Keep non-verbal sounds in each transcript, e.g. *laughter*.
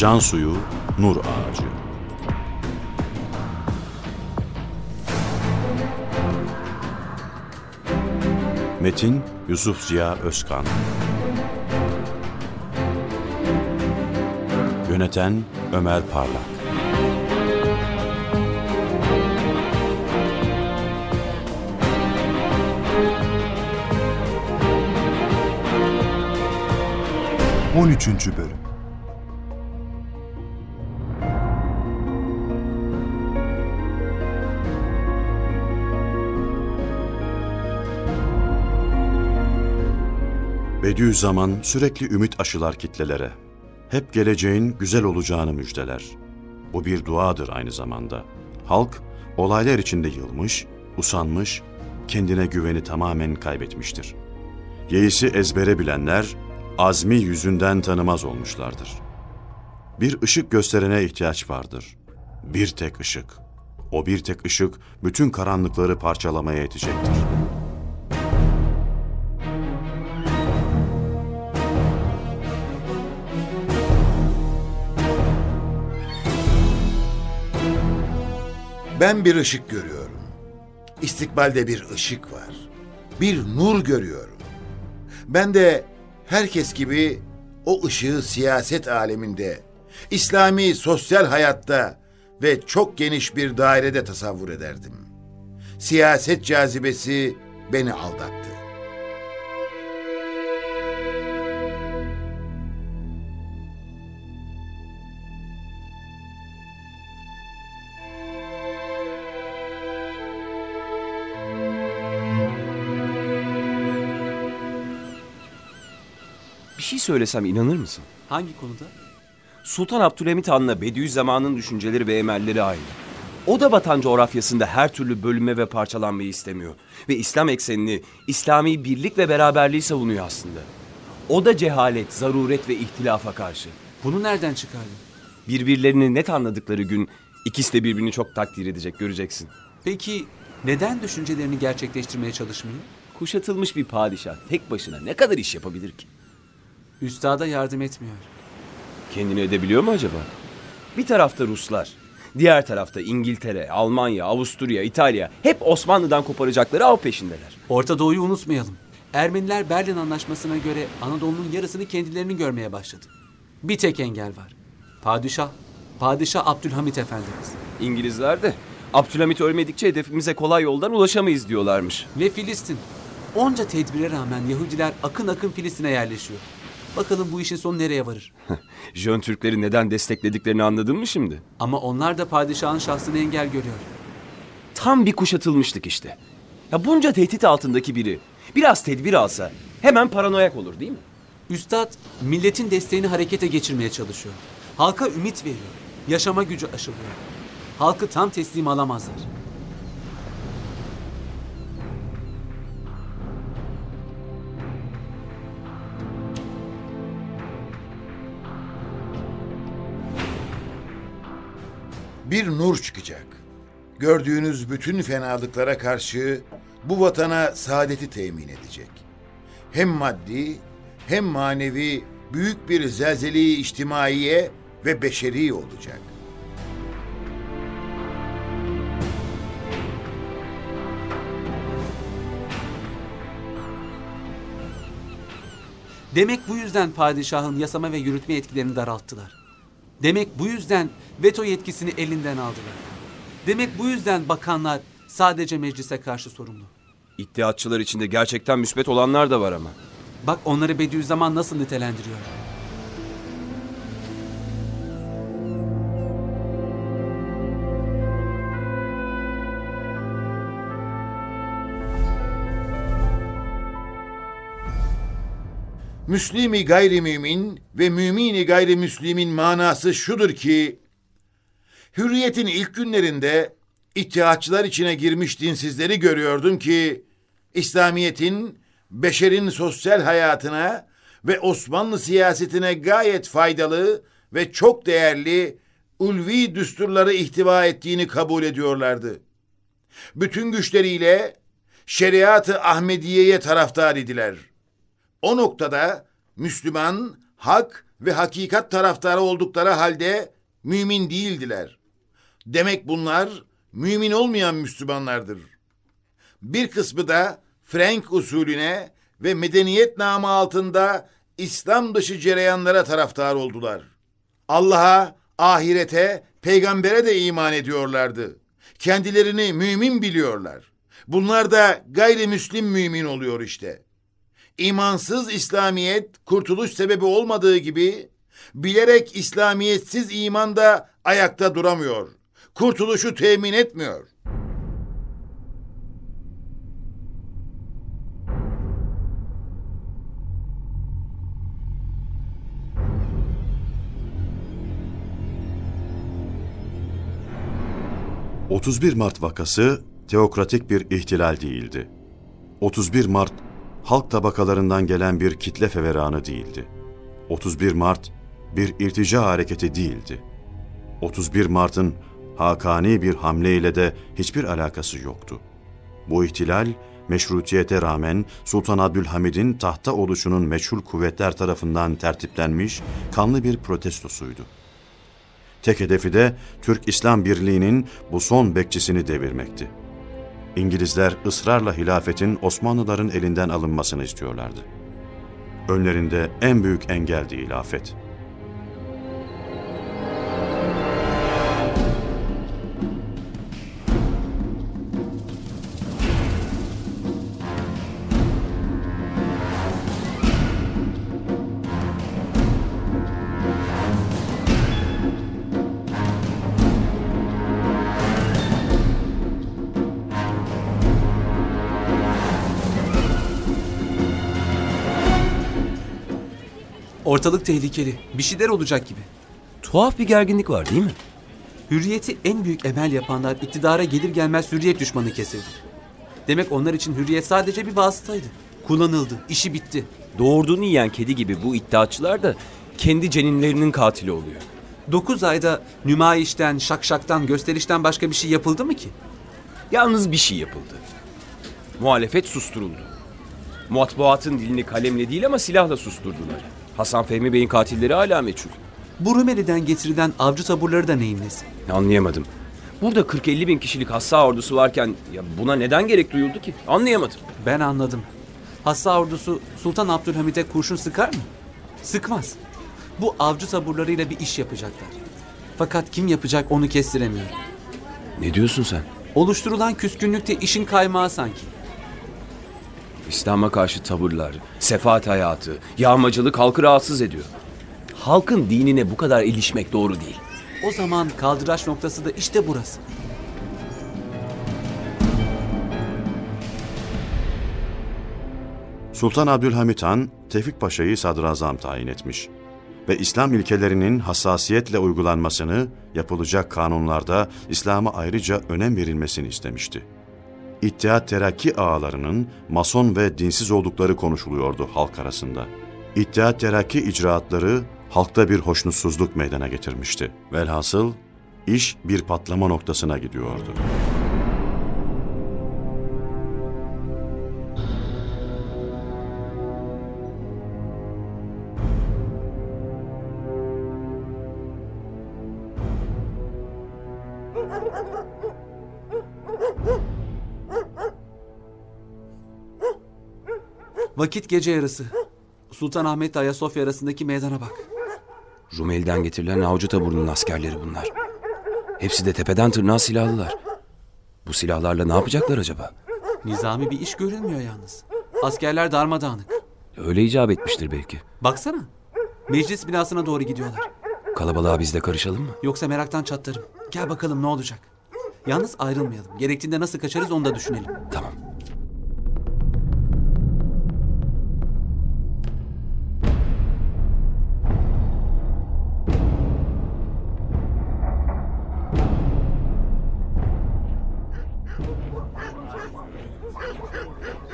Can suyu, nur ağacı. Metin Yusuf Ziya Özkan. Yöneten Ömer Parlak. On üçüncü Bölüm Bediüzzaman sürekli ümit aşılar kitlelere. Hep geleceğin güzel olacağını müjdeler. Bu bir duadır aynı zamanda. Halk olaylar içinde yılmış, usanmış, kendine güveni tamamen kaybetmiştir. Yeisi ezbere bilenler azmi yüzünden tanımaz olmuşlardır. Bir ışık gösterene ihtiyaç vardır. Bir tek ışık. O bir tek ışık bütün karanlıkları parçalamaya yetecektir. Ben bir ışık görüyorum. İstikbalde bir ışık var. Bir nur görüyorum. Ben de herkes gibi o ışığı siyaset aleminde, İslami sosyal hayatta ve çok geniş bir dairede tasavvur ederdim. Siyaset cazibesi beni aldattı. Şey söylesem inanır mısın? Hangi konuda? Sultan Abdülhamit Han'la Bediüzzaman'ın düşünceleri ve emelleri aynı. O da vatan coğrafyasında her türlü bölünme ve parçalanmayı istemiyor. Ve İslam eksenini, İslami birlik ve beraberliği savunuyor aslında. O da cehalet, zaruret ve ihtilafa karşı. Bunu nereden çıkardın? Birbirlerini net anladıkları gün ikisi de birbirini çok takdir edecek göreceksin. Peki neden düşüncelerini gerçekleştirmeye çalışmıyor? Kuşatılmış bir padişah tek başına ne kadar iş yapabilir ki? Üstada yardım etmiyor. Kendini edebiliyor mu acaba? Bir tarafta Ruslar, diğer tarafta İngiltere, Almanya, Avusturya, İtalya hep Osmanlı'dan koparacakları av peşindeler. Orta Doğu'yu unutmayalım. Ermeniler Berlin Anlaşması'na göre Anadolu'nun yarısını kendilerini görmeye başladı. Bir tek engel var. Padişah. Padişah Abdülhamit Efendimiz. İngilizler de Abdülhamit ölmedikçe hedefimize kolay yoldan ulaşamayız diyorlarmış. Ve Filistin. Onca tedbire rağmen Yahudiler akın akın Filistin'e yerleşiyor. Bakalım bu işin sonu nereye varır? *laughs* Jön Türkleri neden desteklediklerini anladın mı şimdi? Ama onlar da padişahın şahsını engel görüyor. Tam bir kuşatılmıştık işte. Ya bunca tehdit altındaki biri biraz tedbir alsa hemen paranoyak olur değil mi? Üstad milletin desteğini harekete geçirmeye çalışıyor. Halka ümit veriyor. Yaşama gücü aşılıyor. Halkı tam teslim alamazlar. Bir nur çıkacak. Gördüğünüz bütün fenalıklara karşı bu vatana saadeti temin edecek. Hem maddi hem manevi büyük bir zelzeli içtimaiye ve beşeri olacak. Demek bu yüzden padişahın yasama ve yürütme yetkilerini daralttılar. Demek bu yüzden veto yetkisini elinden aldılar. Demek bu yüzden bakanlar sadece meclise karşı sorumlu. İttihatçılar içinde gerçekten müsbet olanlar da var ama. Bak onları Bediüzzaman nasıl nitelendiriyor. Müslimi gayrimümin ve mümini gayrimüslimin manası şudur ki, hürriyetin ilk günlerinde ittihatçılar içine girmiş dinsizleri görüyordum ki, İslamiyet'in beşerin sosyal hayatına ve Osmanlı siyasetine gayet faydalı ve çok değerli ulvi düsturları ihtiva ettiğini kabul ediyorlardı. Bütün güçleriyle şeriat-ı Ahmediye'ye taraftar idiler. O noktada Müslüman, hak ve hakikat taraftarı oldukları halde mümin değildiler. Demek bunlar mümin olmayan Müslümanlardır. Bir kısmı da Frank usulüne ve medeniyet namı altında İslam dışı cereyanlara taraftar oldular. Allah'a, ahirete, peygambere de iman ediyorlardı. Kendilerini mümin biliyorlar. Bunlar da gayrimüslim mümin oluyor işte. İmansız İslamiyet kurtuluş sebebi olmadığı gibi bilerek İslamiyetsiz iman da ayakta duramıyor. Kurtuluşu temin etmiyor. Cık. 31 Mart vakası teokratik bir ihtilal değildi. 31 Mart halk tabakalarından gelen bir kitle feveranı değildi. 31 Mart bir irtica hareketi değildi. 31 Mart'ın hakani bir hamleyle de hiçbir alakası yoktu. Bu ihtilal meşrutiyete rağmen Sultan Abdülhamid'in tahta oluşunun meçhul kuvvetler tarafından tertiplenmiş kanlı bir protestosuydu. Tek hedefi de Türk İslam Birliği'nin bu son bekçisini devirmekti. İngilizler ısrarla hilafetin Osmanlıların elinden alınmasını istiyorlardı. Önlerinde en büyük engeldi hilafet. Ortalık tehlikeli. Bir şeyler olacak gibi. Tuhaf bir gerginlik var değil mi? Hürriyeti en büyük emel yapanlar iktidara gelir gelmez hürriyet düşmanı kesildi. Demek onlar için hürriyet sadece bir vasıtaydı. Kullanıldı, işi bitti. Doğurduğunu yiyen kedi gibi bu iddiaçılar da kendi ceninlerinin katili oluyor. 9 ayda nümayişten, şakşaktan, gösterişten başka bir şey yapıldı mı ki? Yalnız bir şey yapıldı. Muhalefet susturuldu. Matbuatın dilini kalemle değil ama silahla susturdular. Hasan Fehmi Bey'in katilleri hala meçhul. Bu Rumeli'den getirilen avcı taburları da neyin nesi? Anlayamadım. Burada 40-50 bin kişilik hassa ordusu varken ya buna neden gerek duyuldu ki? Anlayamadım. Ben anladım. Hassa ordusu Sultan Abdülhamid'e kurşun sıkar mı? Sıkmaz. Bu avcı taburlarıyla bir iş yapacaklar. Fakat kim yapacak onu kestiremiyorum. Ne diyorsun sen? Oluşturulan küskünlükte işin kaymağı sanki. İslam'a karşı tavırlar, sefaat hayatı, yağmacılık halkı rahatsız ediyor. Halkın dinine bu kadar ilişmek doğru değil. O zaman kaldıraç noktası da işte burası. Sultan Abdülhamit Han, Tevfik Paşa'yı sadrazam tayin etmiş ve İslam ilkelerinin hassasiyetle uygulanmasını, yapılacak kanunlarda İslam'a ayrıca önem verilmesini istemişti. İttihat Terakki ağalarının mason ve dinsiz oldukları konuşuluyordu halk arasında. İttihat Terakki icraatları halkta bir hoşnutsuzluk meydana getirmişti. Velhasıl iş bir patlama noktasına gidiyordu. Vakit gece yarısı. Sultanahmet ile Ayasofya arasındaki meydana bak. Rumeli'den getirilen avcı taburunun askerleri bunlar. Hepsi de tepeden tırnağa silahlılar. Bu silahlarla ne yapacaklar acaba? Nizami bir iş görünmüyor yalnız. Askerler darmadağınık. Öyle icap etmiştir belki. Baksana. Meclis binasına doğru gidiyorlar. Kalabalığa biz de karışalım mı? Yoksa meraktan çatlarım. Gel bakalım ne olacak. Yalnız ayrılmayalım. Gerektiğinde nasıl kaçarız onu da düşünelim. Tamam.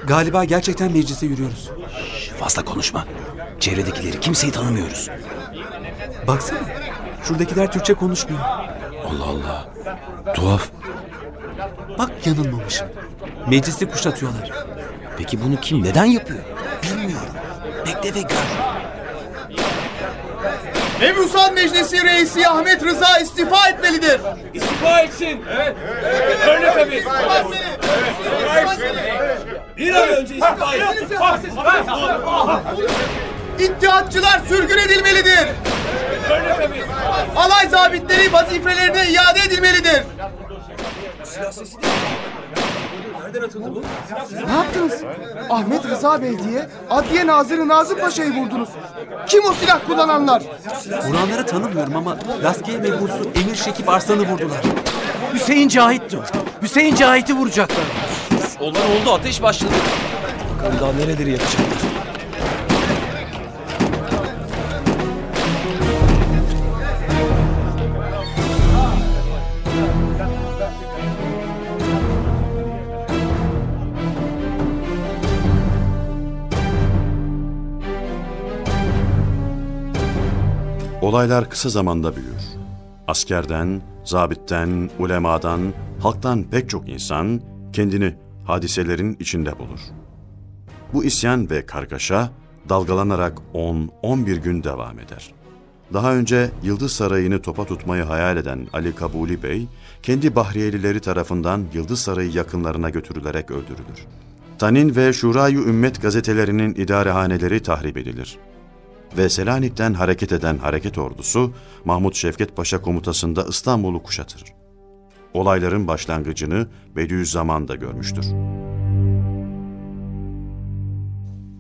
Galiba gerçekten meclise yürüyoruz. Fazla konuşma. Çevredekileri kimseyi tanımıyoruz. Baksana. Şuradakiler Türkçe konuşmuyor. Allah Allah. Tuhaf. Bak yanılmamışım. Meclisi kuşatıyorlar. Peki bunu kim neden yapıyor? Bilmiyorum. Bekle ve gör. Mebusan Meclisi Reisi Ahmet Rıza istifa etmelidir. İstifa etsin. Evet. Öyle tabii. Bir an önce istifa etsin. İttihatçılar sürgün edilmelidir. Alay zabitleri vazifelerine iade edilmelidir. Ne yaptınız? Ahmet Rıza Bey diye Adliye Nazırı Nazım Paşa'yı vurdunuz. Kim o silah kullananlar? Vuranları tanımıyorum ama rastgele mebusu Emir Şekip Arslan'ı vurdular. Hüseyin Cahit'ti. Hüseyin Cahit'i vuracaklar. Olan oldu ateş başladı. Bakalım daha nereleri yakacaklar. Olaylar kısa zamanda büyür. Askerden, zabitten, ulemadan, halktan pek çok insan kendini hadiselerin içinde bulur. Bu isyan ve kargaşa dalgalanarak 10-11 gün devam eder. Daha önce Yıldız Sarayı'nı topa tutmayı hayal eden Ali Kabuli Bey, kendi Bahriyelileri tarafından Yıldız Sarayı yakınlarına götürülerek öldürülür. Tanin ve Şurayı Ümmet gazetelerinin idarehaneleri tahrip edilir ve Selanik'ten hareket eden hareket ordusu Mahmut Şevket Paşa komutasında İstanbul'u kuşatır. Olayların başlangıcını Bediüzzaman da görmüştür.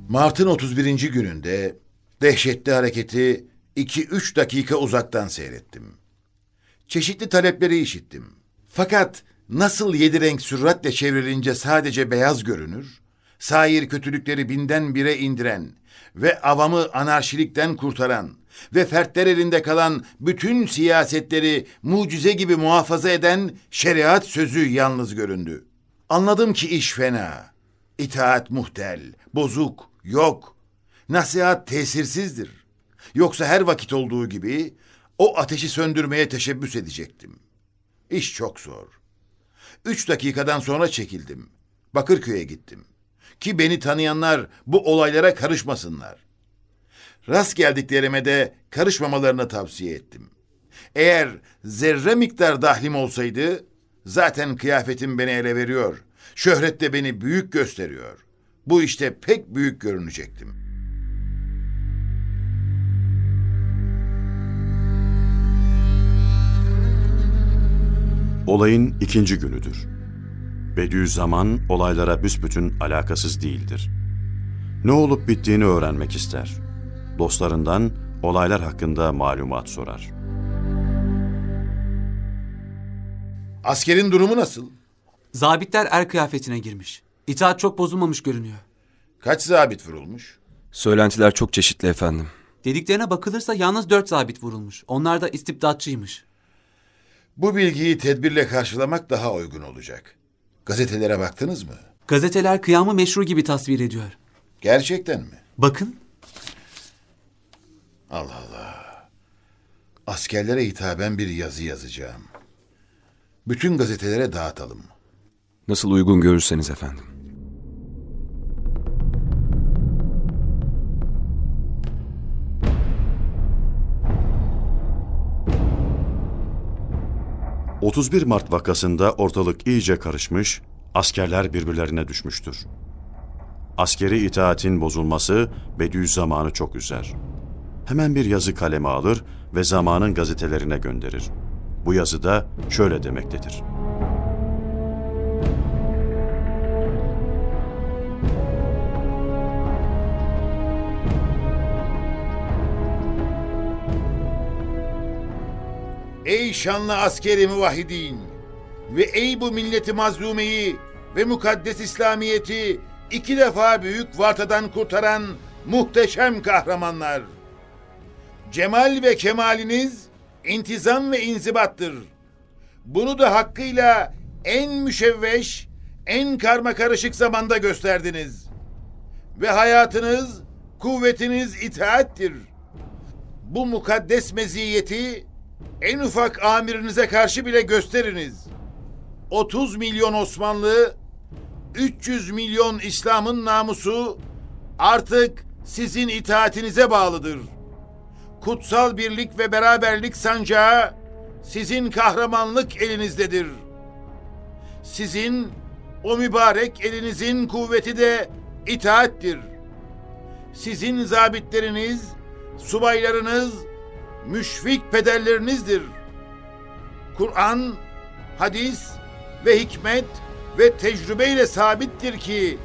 Mart'ın 31. gününde dehşetli hareketi 2-3 dakika uzaktan seyrettim. Çeşitli talepleri işittim. Fakat nasıl yedi renk sürratle çevrilince sadece beyaz görünür, sair kötülükleri binden bire indiren ve avamı anarşilikten kurtaran ve fertler elinde kalan bütün siyasetleri mucize gibi muhafaza eden şeriat sözü yalnız göründü. Anladım ki iş fena. İtaat muhtel, bozuk, yok. Nasihat tesirsizdir. Yoksa her vakit olduğu gibi o ateşi söndürmeye teşebbüs edecektim. İş çok zor. Üç dakikadan sonra çekildim. Bakırköy'e gittim. Ki beni tanıyanlar bu olaylara karışmasınlar. Rast geldiklerime de karışmamalarını tavsiye ettim. Eğer zerre miktar dahlim olsaydı, zaten kıyafetim beni ele veriyor. Şöhret de beni büyük gösteriyor. Bu işte pek büyük görünecektim. Olayın ikinci günüdür. Bediüzzaman olaylara büsbütün alakasız değildir. Ne olup bittiğini öğrenmek ister. Dostlarından olaylar hakkında malumat sorar. Askerin durumu nasıl? Zabitler er kıyafetine girmiş. İtaat çok bozulmamış görünüyor. Kaç zabit vurulmuş? Söylentiler çok çeşitli efendim. Dediklerine bakılırsa yalnız dört zabit vurulmuş. Onlar da istibdatçıymış. Bu bilgiyi tedbirle karşılamak daha uygun olacak. Gazetelere baktınız mı? Gazeteler kıyamı meşru gibi tasvir ediyor. Gerçekten mi? Bakın Allah Allah. Askerlere hitaben bir yazı yazacağım. Bütün gazetelere dağıtalım. Nasıl uygun görürseniz efendim. ...31 Mart vakasında ortalık iyice karışmış, askerler birbirlerine düşmüştür. Askeri itaatin bozulması Bediüzzaman'ı çok üzer. Hemen bir yazı kaleme alır ve zamanın gazetelerine gönderir. Bu yazıda şöyle demektedir. Ey şanlı askeri muvahhidin ve ey bu milleti mazlumeyi ve mukaddes İslamiyeti iki defa büyük vartadan kurtaran muhteşem kahramanlar. Cemal ve kemaliniz intizam ve inzibattır. Bunu da hakkıyla en müşevveş, en karma karışık zamanda gösterdiniz. Ve hayatınız, kuvvetiniz itaattir. Bu mukaddes meziyeti en ufak amirinize karşı bile gösteriniz. 30 milyon Osmanlı, 300 milyon İslam'ın namusu artık sizin itaatinize bağlıdır. kutsal birlik ve beraberlik sancağı sizin kahramanlık elinizdedir. Sizin o mübarek elinizin kuvveti de itaattir. Sizin zabitleriniz, subaylarınız, müşfik pederlerinizdir. Kur'an, hadis ve hikmet ve tecrübeyle sabittir ki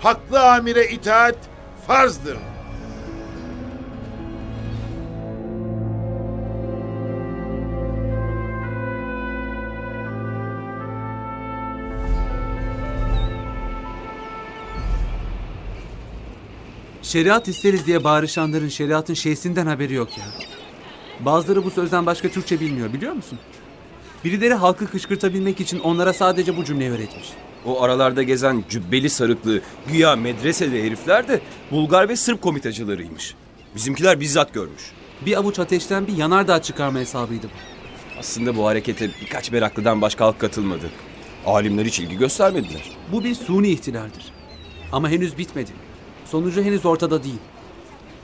haklı amire itaat farzdır. Şeriat isteriz diye bağırışanların şeriatın şeysinden haberi yok ya. Bazıları bu sözden başka Türkçe bilmiyor biliyor musun? Birileri halkı kışkırtabilmek için onlara sadece bu cümleyi öğretmiş. O aralarda gezen cübbeli sarıklı güya medreseli herifler de Bulgar ve Sırp komitacılarıymış. Bizimkiler bizzat görmüş. Bir avuç ateşten bir yanardağ çıkarma hesabıydı bu. Aslında bu harekete birkaç meraklıdan başka halk katılmadı. Alimler hiç ilgi göstermediler. Bu bir suni ihtilaldir. Ama henüz bitmedi. Sonucu henüz ortada değil.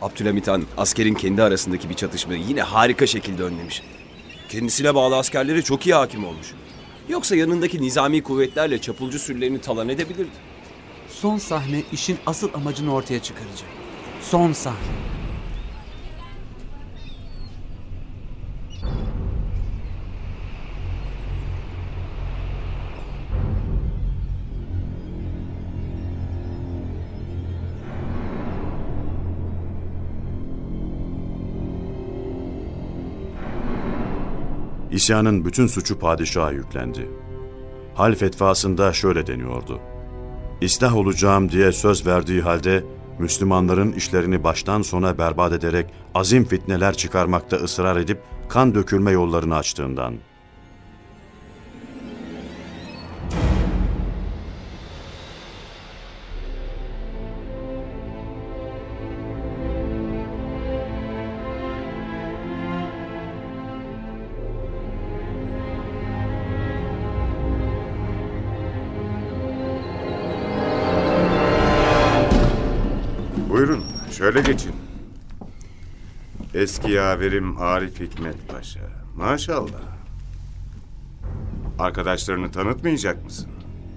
Abdülhamit Han askerin kendi arasındaki bir çatışmayı yine harika şekilde önlemiş. Kendisine bağlı askerlere çok iyi hakim olmuş. Yoksa yanındaki nizami kuvvetlerle çapulcu sürülerini talan edebilirdi. Son sahne işin asıl amacını ortaya çıkaracak. Son sahne. İsyanın bütün suçu padişaha yüklendi. Hal fetvasında şöyle deniyordu. İslah olacağım diye söz verdiği halde Müslümanların işlerini baştan sona berbat ederek azim fitneler çıkarmakta ısrar edip kan dökülme yollarını açtığından. Şöyle geçin. Eski yaverim Arif Hikmet Paşa. Maşallah. Arkadaşlarını tanıtmayacak mısın?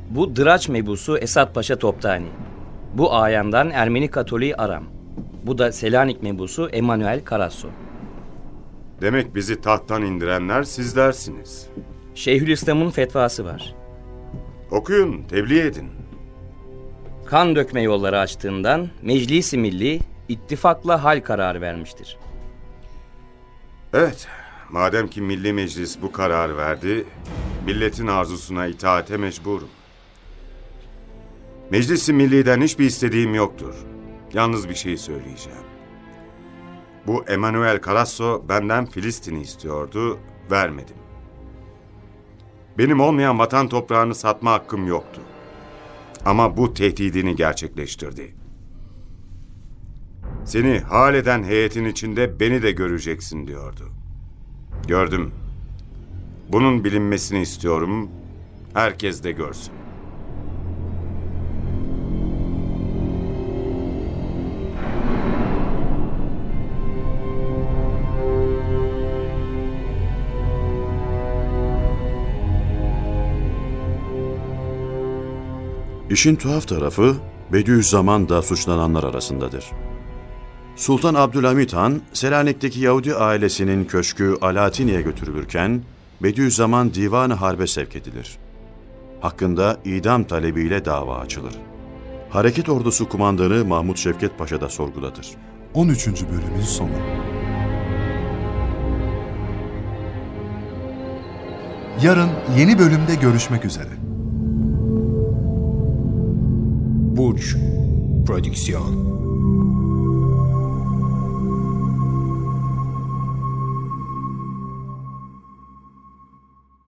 Bu Dıraç mebusu Esat Paşa Toptani. Bu ayandan Ermeni Katoliği Aram. Bu da Selanik mebusu Emanuel Karasso. Demek bizi tahttan indirenler sizlersiniz. Şeyhülislam'ın fetvası var. Okuyun, tebliğ edin. Kan dökme yolları açtığından Meclisi Milli ittifakla hal kararı vermiştir. Evet, madem ki Milli Meclis bu karar verdi, milletin arzusuna itaate mecburum. Meclisi Milli'den hiçbir istediğim yoktur. Yalnız bir şey söyleyeceğim. Bu Emanuel Carasso benden Filistin'i istiyordu, vermedim. Benim olmayan vatan toprağını satma hakkım yoktu. Ama bu tehdidini gerçekleştirdi. Seni hal eden heyetin içinde beni de göreceksin diyordu. Gördüm. Bunun bilinmesini istiyorum. Herkes de görsün. İşin tuhaf tarafı Bediüzzaman da suçlananlar arasındadır. Sultan Abdülhamit Han, Selanik'teki Yahudi ailesinin köşkü Alatini'ye götürülürken Bediüzzaman divanı harbe sevk edilir. Hakkında idam talebiyle dava açılır. Hareket ordusu kumandanı Mahmut Şevket Paşa da sorgulatır. 13. bölümün sonu. Yarın yeni bölümde görüşmek üzere. Burç Prodüksiyon